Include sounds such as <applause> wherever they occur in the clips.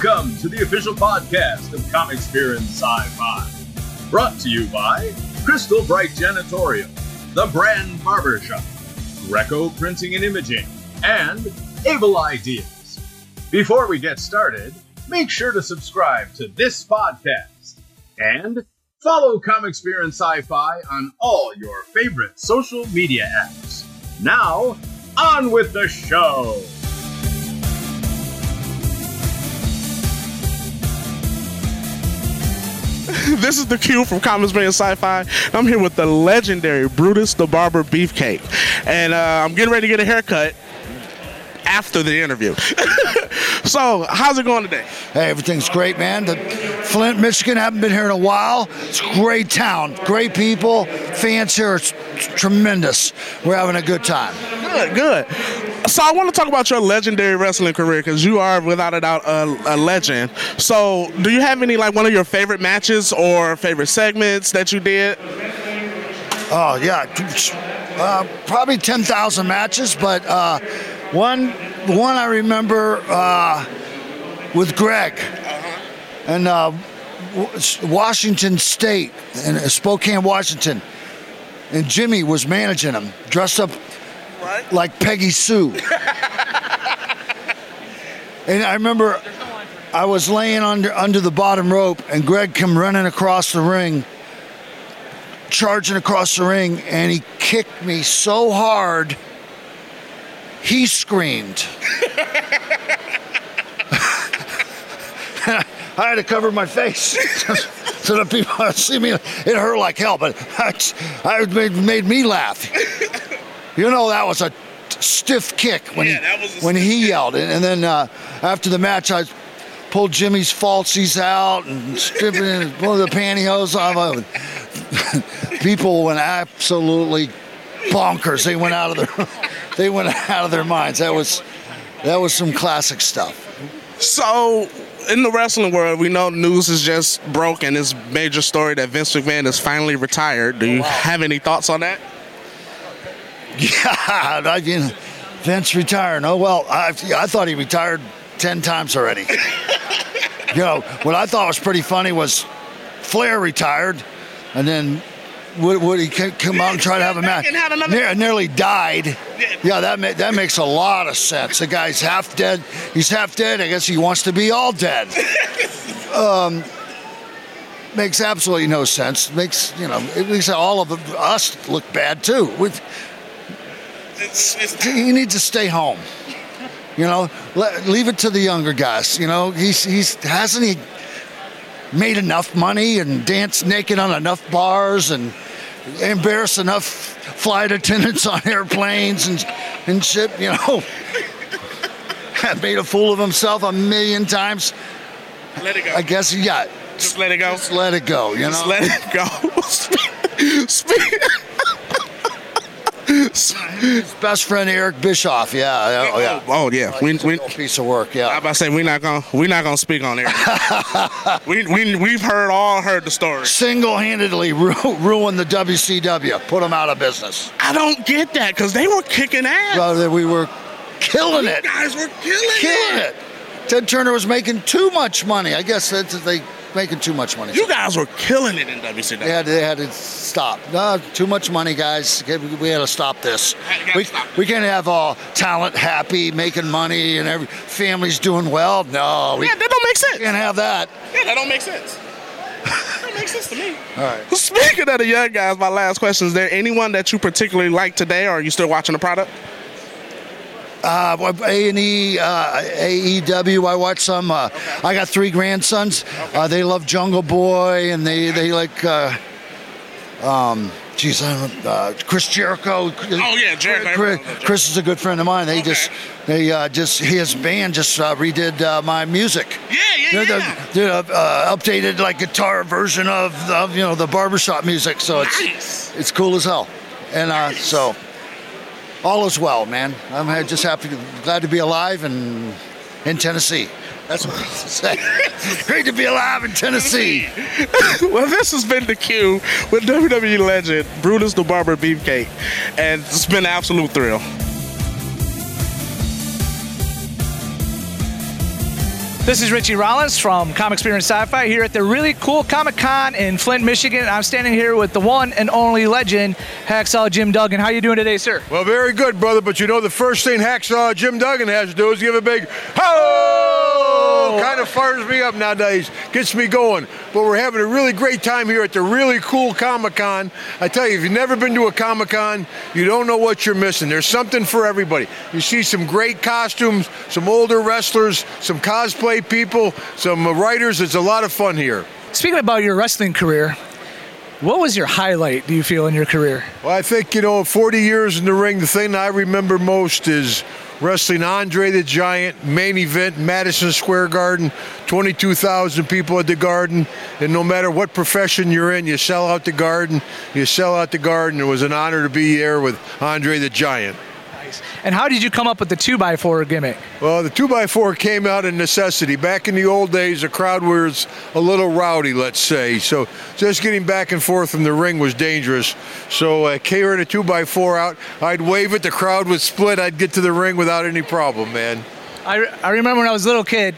Welcome to the official podcast of Comic Spear and Sci-Fi. Brought to you by Crystal Bright Janitorial, The Brand Barbershop, Greco Printing and Imaging, and Able Ideas. Before we get started, make sure to subscribe to this podcast and follow Comic Spear and Sci-Fi on all your favorite social media apps. Now, on with the show! <laughs> this is the Q from Comics Brand Sci-Fi. I'm here with the legendary Brutus the Barber Beefcake, and uh, I'm getting ready to get a haircut after the interview. <laughs> so, how's it going today? Hey, everything's great, man. The Flint, Michigan, haven't been here in a while. It's a great town, great people, fans here. It's tremendous. We're having a good time. Good, good. So I want to talk about your legendary wrestling career because you are without a doubt a, a, legend. So do you have any like one of your favorite matches or favorite segments that you did? Oh yeah, uh, probably ten thousand matches, but uh, one one I remember uh, with Greg uh-huh. and uh, Washington State in Spokane, Washington, and Jimmy was managing him, dressed up right. like Peggy Sue. and I remember I was laying under under the bottom rope, and Greg come running across the ring, charging across the ring, and he kicked me so hard. He screamed. <laughs> I had to cover my face <laughs> so that people see me. It hurt like hell, but I, I made, made me laugh. You know that was a stiff kick when yeah, he when he kick. yelled, and, and then uh, after the match, I pulled Jimmy's falsies out and stripping one of the pantyhose off. Of him. <laughs> People went absolutely bonkers. They went out of their <laughs> they went out of their minds. That was that was some classic stuff. So in the wrestling world, we know news is just broken. This major story that Vince McMahon is finally retired. Do you have any thoughts on that? <laughs> Yeah, I mean, Vince retired. Oh well, I, I thought he retired ten times already. <laughs> you know, what I thought was pretty funny was Flair retired, and then would, would he come out and try to have a match? Ne- nearly died. Yeah, that ma- that makes a lot of sense. The guy's half dead. He's half dead. I guess he wants to be all dead. <laughs> Um, makes absolutely no sense. Makes you know, it makes all of us look bad too. We've, it's, it's he needs to stay home. You know, let, leave it to the younger guys. You know, he's he's hasn't he made enough money and danced naked on enough bars and embarrassed enough flight attendants on <laughs> airplanes and and shit. You know, <laughs> made a fool of himself a million times. Let it go. I guess yeah. Just let it go. Just let it go. You know. Just let it go. <laughs> Speak. His best friend Eric Bischoff. Yeah. Oh yeah. Oh, oh yeah. we, we piece of work. Yeah. I about to say we're not gonna we're not gonna speak on Eric. <laughs> we we we've heard all heard the story. Single-handedly ru- ruined the WCW. Put them out of business. I don't get that because they were kicking ass. We were killing you it. Guys were killing, killing it. it. Ted Turner was making too much money. I guess that's they making too much money. You guys were killing it in WCW. They had, they had to stop. No, too much money, guys. We had to stop this. We, stop. we can't have all talent happy, making money, and every family's doing well. No. We, yeah, that don't make sense. Can't have that. Yeah, that don't make sense. that makes sense to me. <laughs> All right. <laughs> Speaking of the young guys, my last question is: There anyone that you particularly like today, or are you still watching the product? Uh, A and E, uh, AEW. I watch some. Uh, okay. I got three grandsons. Okay. Uh, they love Jungle Boy, and they they like. Uh, um, geez, uh, Chris Jericho. Oh yeah, Jericho. Chris, Chris, is a good friend of mine. They okay. just they uh, just his band just uh, redid uh, my music. Yeah, yeah, yeah. Did a uh, updated like guitar version of, of you know the barbershop music. So nice. it's it's cool as hell. And uh, nice. so all is well, man. I'm just happy, glad to be alive and in Tennessee. That's what I say. <laughs> Great to be alive in Tennessee. <laughs> well, this has been the Q with WWE legend Brutus the Barber Beefcake, and it's been an absolute thrill. This is Richie Rollins from Comic Experience Sci-Fi here at the really cool Comic Con in Flint, Michigan. I'm standing here with the one and only legend, Hacksaw Jim Duggan. How you doing today, sir? Well, very good, brother. But you know the first thing Hacksaw Jim Duggan has to do is give a big ho! Kind of fires me up nowadays, gets me going. But we're having a really great time here at the really cool Comic Con. I tell you, if you've never been to a Comic Con, you don't know what you're missing. There's something for everybody. You see some great costumes, some older wrestlers, some cosplay people, some writers. It's a lot of fun here. Speaking about your wrestling career, what was your highlight, do you feel, in your career? Well, I think, you know, 40 years in the ring, the thing I remember most is wrestling Andre the Giant, main event, Madison Square Garden, 22,000 people at the Garden. And no matter what profession you're in, you sell out the Garden, you sell out the Garden. It was an honor to be there with Andre the Giant. And how did you come up with the 2x4 gimmick? Well, the 2x4 came out of necessity. Back in the old days, the crowd was a little rowdy, let's say. So just getting back and forth from the ring was dangerous. So I uh, carried a 2x4 out. I'd wave it, the crowd would split. I'd get to the ring without any problem, man. I, I remember when I was a little kid,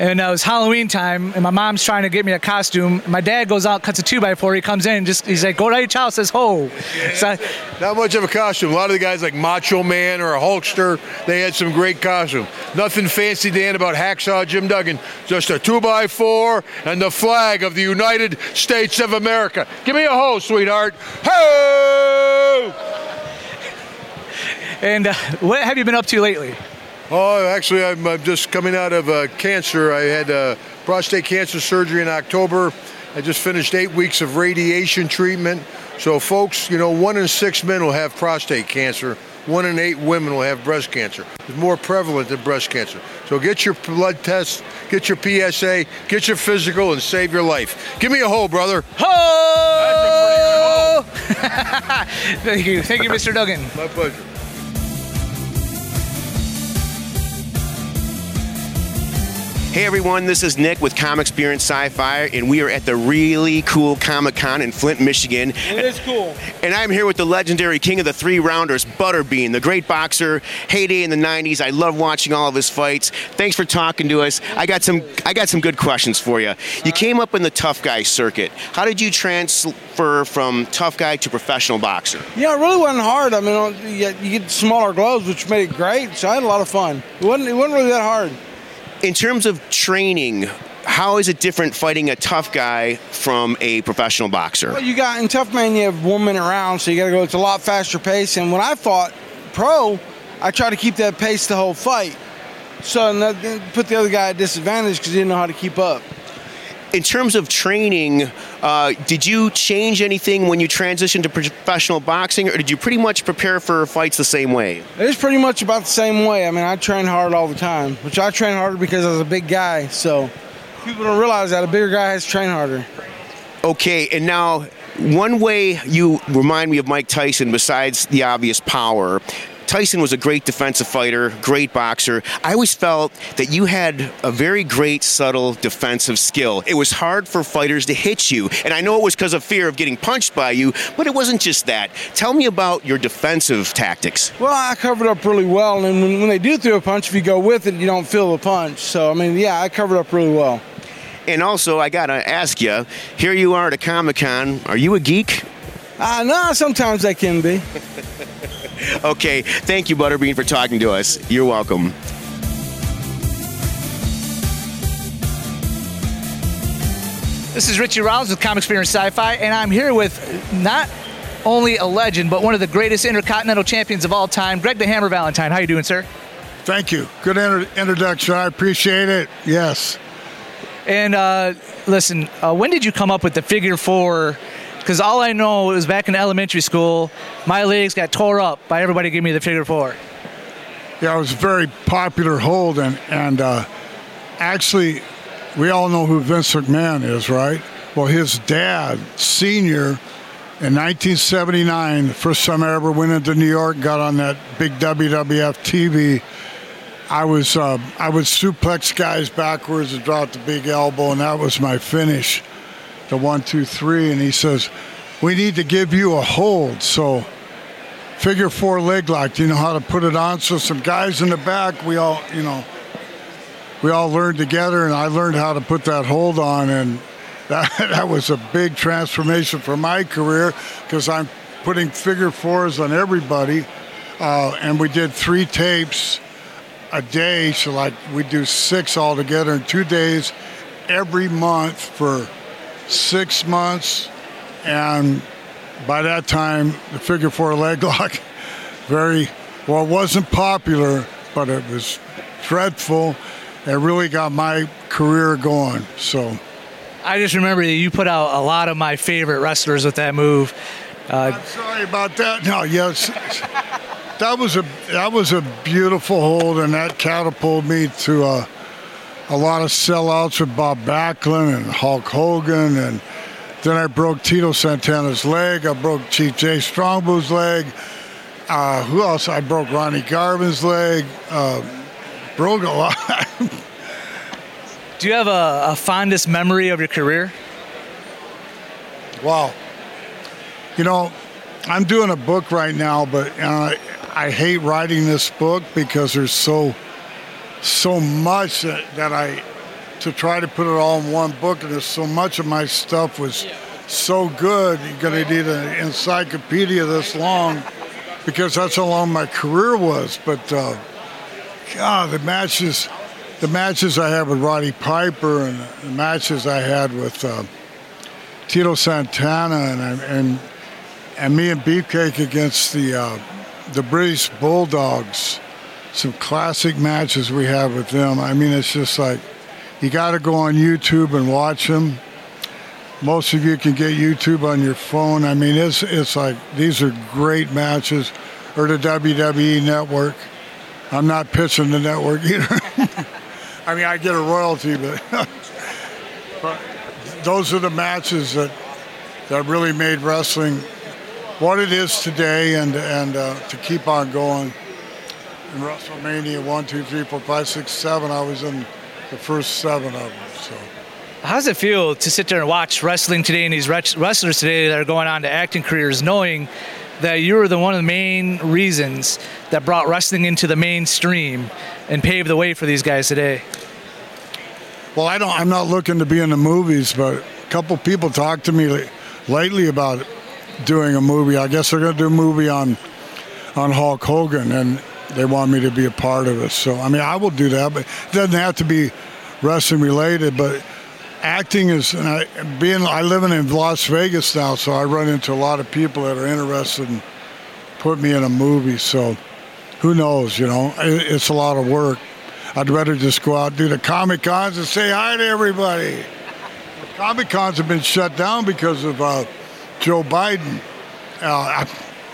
and uh, it was Halloween time, and my mom's trying to get me a costume. My dad goes out, cuts a two by four. He comes in, just he's like, "Go to your child," says, "Ho." So, Not much of a costume. A lot of the guys like Macho Man or a Hulkster, they had some great costume. Nothing fancy, Dan, about Hacksaw Jim Duggan. Just a two by four and the flag of the United States of America. Give me a ho, sweetheart. Ho! And uh, what have you been up to lately? Oh, actually, I'm, I'm just coming out of uh, cancer. I had uh, prostate cancer surgery in October. I just finished eight weeks of radiation treatment. So, folks, you know, one in six men will have prostate cancer. One in eight women will have breast cancer. It's more prevalent than breast cancer. So get your blood test, get your PSA, get your physical, and save your life. Give me a hole, brother. Ho! <laughs> Thank you. Thank you, Mr. Duggan. My pleasure. Hey everyone, this is Nick with Comic Experience Sci-Fi, and we are at the really cool Comic Con in Flint, Michigan. It is cool. And I'm here with the legendary king of the three rounders, Butterbean, the great boxer, heyday in the '90s. I love watching all of his fights. Thanks for talking to us. I got some, I got some good questions for you. You came up in the tough guy circuit. How did you transfer from tough guy to professional boxer? Yeah, it really wasn't hard. I mean, you get smaller gloves, which made it great. So I had a lot of fun. It wasn't, it wasn't really that hard in terms of training, how is it different fighting a tough guy from a professional boxer? Well, you got in tough man, you have one minute rounds, so you got to go. It's a lot faster pace. And when I fought pro, I tried to keep that pace the whole fight. So put the other guy at disadvantage because he didn't know how to keep up in terms of training, uh, did you change anything when you transitioned to professional boxing, or did you pretty much prepare for fights the same way? It's pretty much about the same way. I mean, I train hard all the time, which I train harder because I was a big guy. So people don't realize that a bigger guy has to train harder. Okay, and now one way you remind me of Mike Tyson, besides the obvious power, Tyson was a great defensive fighter, great boxer. I always felt that you had a very great, subtle defensive skill. It was hard for fighters to hit you. And I know it was because of fear of getting punched by you, but it wasn't just that. Tell me about your defensive tactics. Well, I covered up really well. And when, when they do throw a punch, if you go with it, you don't feel the punch. So, I mean, yeah, I covered up really well. And also, I got to ask you here you are at a Comic Con. Are you a geek? Uh, no, sometimes I can be. <laughs> <laughs> okay, thank you, Butterbean, for talking to us. You're welcome. This is Richie Rollins with Comic Experience Sci-Fi, and I'm here with not only a legend, but one of the greatest intercontinental champions of all time, Greg the Hammer Valentine. How you doing, sir? Thank you. Good inter- introduction. I appreciate it. Yes. And uh, listen, uh, when did you come up with the figure four because all I know is back in elementary school, my legs got tore up by everybody giving me the figure four. Yeah, it was a very popular hold, and, and uh, actually, we all know who Vince McMahon is, right? Well, his dad, senior, in 1979, the first time I ever went into New York, got on that big WWF TV. I was uh, I would suplex guys backwards and drop the big elbow, and that was my finish the one, two, three, and he says, "We need to give you a hold." So, figure four leg lock. Do you know how to put it on? So some guys in the back, we all, you know, we all learned together, and I learned how to put that hold on, and that, <laughs> that was a big transformation for my career because I'm putting figure fours on everybody. Uh, and we did three tapes a day, so like we do six altogether in two days every month for six months. And by that time, the figure four leg <laughs> lock, very well, it wasn't popular, but it was dreadful. It really got my career going. So I just remember that you put out a lot of my favorite wrestlers with that move. Uh, I'm sorry about that. No, yes, that was a that was a beautiful hold, and that catapulted me to uh, a lot of sellouts with Bob Backlund and Hulk Hogan, and then I broke Tito Santana's leg. I broke Chief Jay Strongbow's leg. Uh, who else? I broke Ronnie Garvin's leg. Uh, broke a lot. <laughs> do you have a, a fondest memory of your career? Wow. You know, I'm doing a book right now, but uh, I hate writing this book because there's so so much that, that I to try to put it all in one book, and there's so much of my stuff was so good. You're gonna need an encyclopedia this long because that's how long my career was. But uh, God, the matches, the matches I had with Roddy Piper, and the matches I had with uh, Tito Santana, and and and me and Beefcake against the uh, the British Bulldogs. Some classic matches we have with them. I mean, it's just like you got to go on YouTube and watch them. Most of you can get YouTube on your phone. I mean, it's it's like these are great matches, or the WWE Network. I'm not pitching the network <laughs> either. I mean, I get a royalty, but, <laughs> but those are the matches that that really made wrestling what it is today, and and uh, to keep on going. In WrestleMania one, two, three, four, five, six, seven, I was in the first seven of them. So. How does it feel to sit there and watch wrestling today and these wrestlers today that are going on to acting careers, knowing that you were the one of the main reasons that brought wrestling into the mainstream and paved the way for these guys today? Well, I don't. I'm not looking to be in the movies, but a couple people talked to me lately about doing a movie. I guess they're going to do a movie on on Hulk Hogan, and they want me to be a part of it. So, I mean, I will do that, but it doesn't have to be wrestling related. But acting is, and I, being, I live in Las Vegas now, so I run into a lot of people that are interested in put me in a movie. So, who knows? You know, it, it's a lot of work. I'd rather just go out do the Comic Cons and say hi to everybody. Comic Cons have been shut down because of uh, Joe Biden. Uh, I'm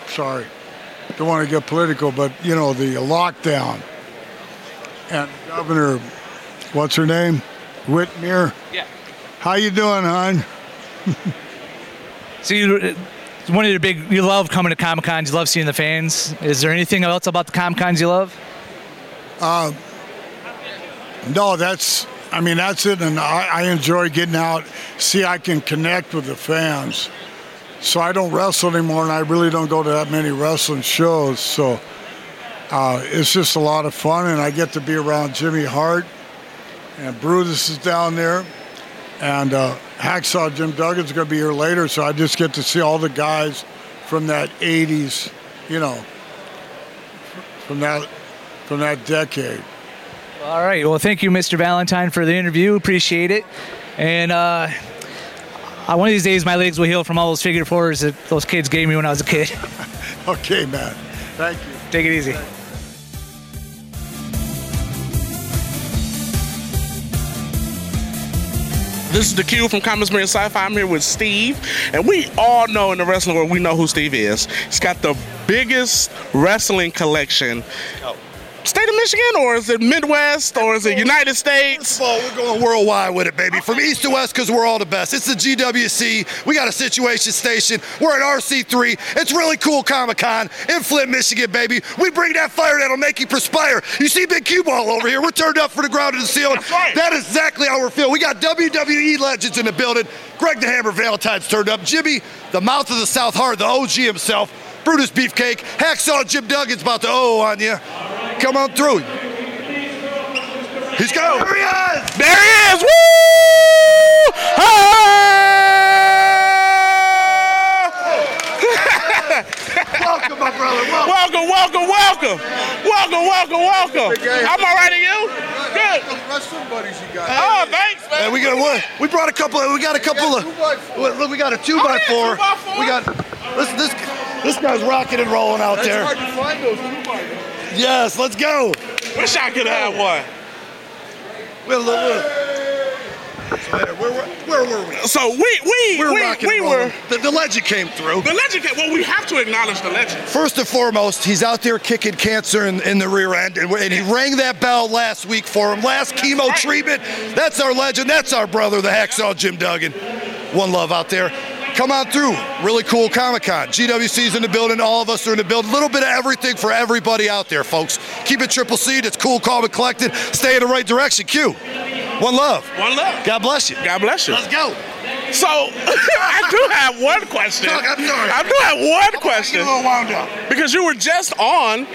sorry don't want to get political, but you know the lockdown and Governor, what's her name, Whitmer. Yeah. How you doing, hon? so you, one of your big, you love coming to Comic Cons. You love seeing the fans. Is there anything else about the Comic Cons you love? Uh, no, that's. I mean, that's it, and I, I enjoy getting out. See, I can connect with the fans so I don't wrestle anymore, and I really don't go to that many wrestling shows. So uh, it's just a lot of fun, and I get to be around Jimmy Hart, and Brutus is down there, and uh, Hacksaw Jim Duggan's going to be here later. So I just get to see all the guys from that '80s, you know, from that from that decade. All right. Well, thank you, Mr. Valentine, for the interview. Appreciate it, and. Uh, uh, one of these days, my legs will heal from all those figure fours that those kids gave me when I was a kid. <laughs> okay, man. Thank you. Take it easy. This is the Q from Comics Mirror Sci-Fi. I'm here with Steve, and we all know in the wrestling world, we know who Steve is. He's got the biggest wrestling collection state of Michigan, or is it Midwest, or is it United States? First of all, we're going worldwide with it, baby. From east to west, because we're all the best. It's the GWC. We got a situation station. We're at RC3. It's really cool Comic Con in Flint, Michigan, baby. We bring that fire that'll make you perspire. You see Big Q Ball over here. We're turned up for the ground and the ceiling. Right. That is exactly how we're feeling. We got WWE legends in the building. Greg the Hammer Valentine's turned up. Jimmy, the mouth of the South Hart, the OG himself. Brutus Beefcake. Hacksaw Jim Duggan's about to oh on you. Come on through. He's going. There he is. There he is. Woo! Welcome, my brother. Welcome. welcome, welcome, welcome, welcome, welcome, welcome. I'm all right, and you? Good. Wrestling buddies you got. Oh, thanks, man. Hey, we got one. We brought a couple. We got a couple of. Look, look, we got a two Oh, by yeah, four. two by four. We got this. This this guy's rocking and rolling out It's there. hard to find those two by Yes, let's go. Wish I could have one. We're, we're, where, where, where were we? So we we We're we, we were. The, the legend came through. the legend. Came, well, we have to acknowledge the legend. First and foremost, he's out there kicking cancer in, in the rear end, and, and he rang that bell last week for him. Last chemo right. treatment. That's our legend. That's our brother, the Hacksaw Jim Duggan. One love out there. Come on through. Really cool Comic Con. GWC's in the building. All of us are in the building. A little bit of everything for everybody out there, folks. Keep it triple C. It's cool, calm, and collected. Stay in the right direction. Q. One love. One love. God bless you. God bless you. Let's go. So <laughs> I do have one question. Look, I'm sorry. I do have one Get question a little wound up. because you were just on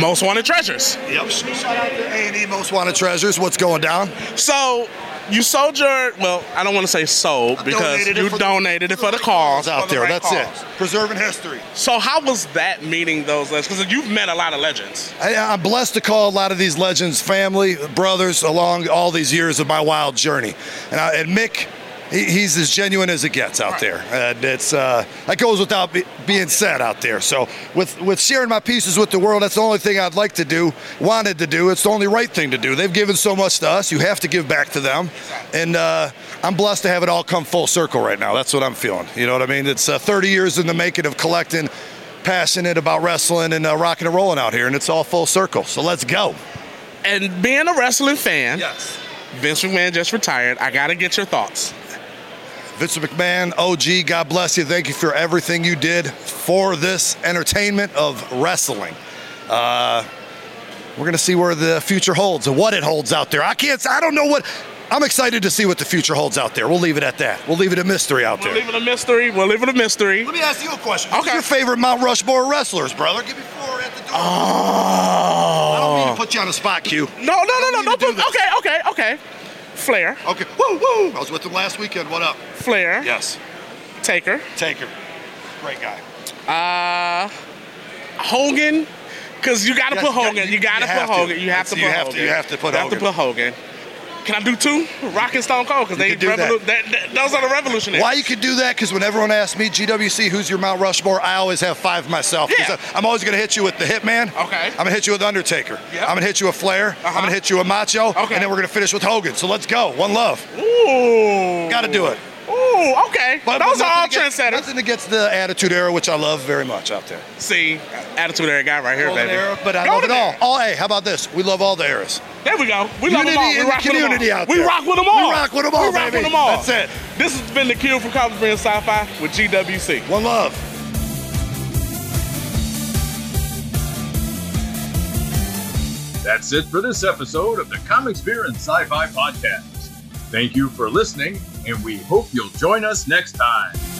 Most Wanted Treasures. Yep. Shout out to A&E Most Wanted Treasures. What's going down? So you sold your well, I don't want to say sold because donated it you the- donated it for the cause out for the there. right That's cause. it. Preserving history. So how was that meeting those legends? Because you've met a lot of legends. I, I'm blessed to call a lot of these legends family, brothers, along all these years of my wild journey. And, I, and Mick, he, he's as genuine as it gets out there. And it's uh, that goes without be, being said out there. So with with sharing my pieces with the world, that's the only thing I'd like to do, wanted to do. It's the only right thing to do. They've given so much to us. You have to give back to them. And uh, I'm blessed to have it all come full circle right now. That's what I'm feeling. You know what I mean? It's uh, 30 years in the making of collecting. Passionate about wrestling and uh, rocking and rolling out here, and it's all full circle. So let's go. And being a wrestling fan, Yes. Vince McMahon just retired. I gotta get your thoughts. Vince McMahon, OG, God bless you. Thank you for everything you did for this entertainment of wrestling. Uh, we're gonna see where the future holds and what it holds out there. I can't. I don't know what. I'm excited to see what the future holds out there. We'll leave it at that. We'll leave it a mystery out We'll there. leave it a mystery. We'll leave it a mystery. Let me ask you a question. Who's Okay. your favorite Mount Rushmore wrestlers, brother? Give me four at the door. Oh. I don't mean to put you on the spot, Q. No, no, no, no, no. do Okay, okay, okay. Flair, Okay. Woo, woo. I was with him last weekend. What up? Flair, Yes. Taker, Taker. Great guy. uh, Hogan. Because you gotta Yes, put Hogan. You, you- gotta you put to. Hogan. You have to You put have to- Hogan. you have to put You have to Hogan. Can I do two? Rock and Stone Cold because they do that. that- that- those are the revolutionaries. Why you could do that? Because when everyone asks me, GWC, who's your Mount Rushmore? I always have five myself. Yeah. I'm always going to hit you with the Hitman. Okay. I'm going to hit you with Undertaker. Yep. I'm going to hit you with Flair. I'm Uh-huh. going to hit you with Macho. Okay. And then we're going to finish with Hogan. So let's go. One love. Ooh. Got to do it. Ooh, okay. But- those but are all nothing against- trendsetters. Nothing against the Attitude Era, which I love very much out there. See, attitude era guy right here, Golden baby. Era, but I Golden love it all. era. All, hey, how about this? We love all the eras. There we go. We love them all. We in the rock with them community all. out We there. rock with them We all. rock with them all, We rock baby. with them all. That's it. This has been the Kill from Comics Being Sci-Fi with GWC. One love. That's it for this episode of the Comics Beer and Sci Fi Podcast. Thank you for listening, and we hope you'll join us next time.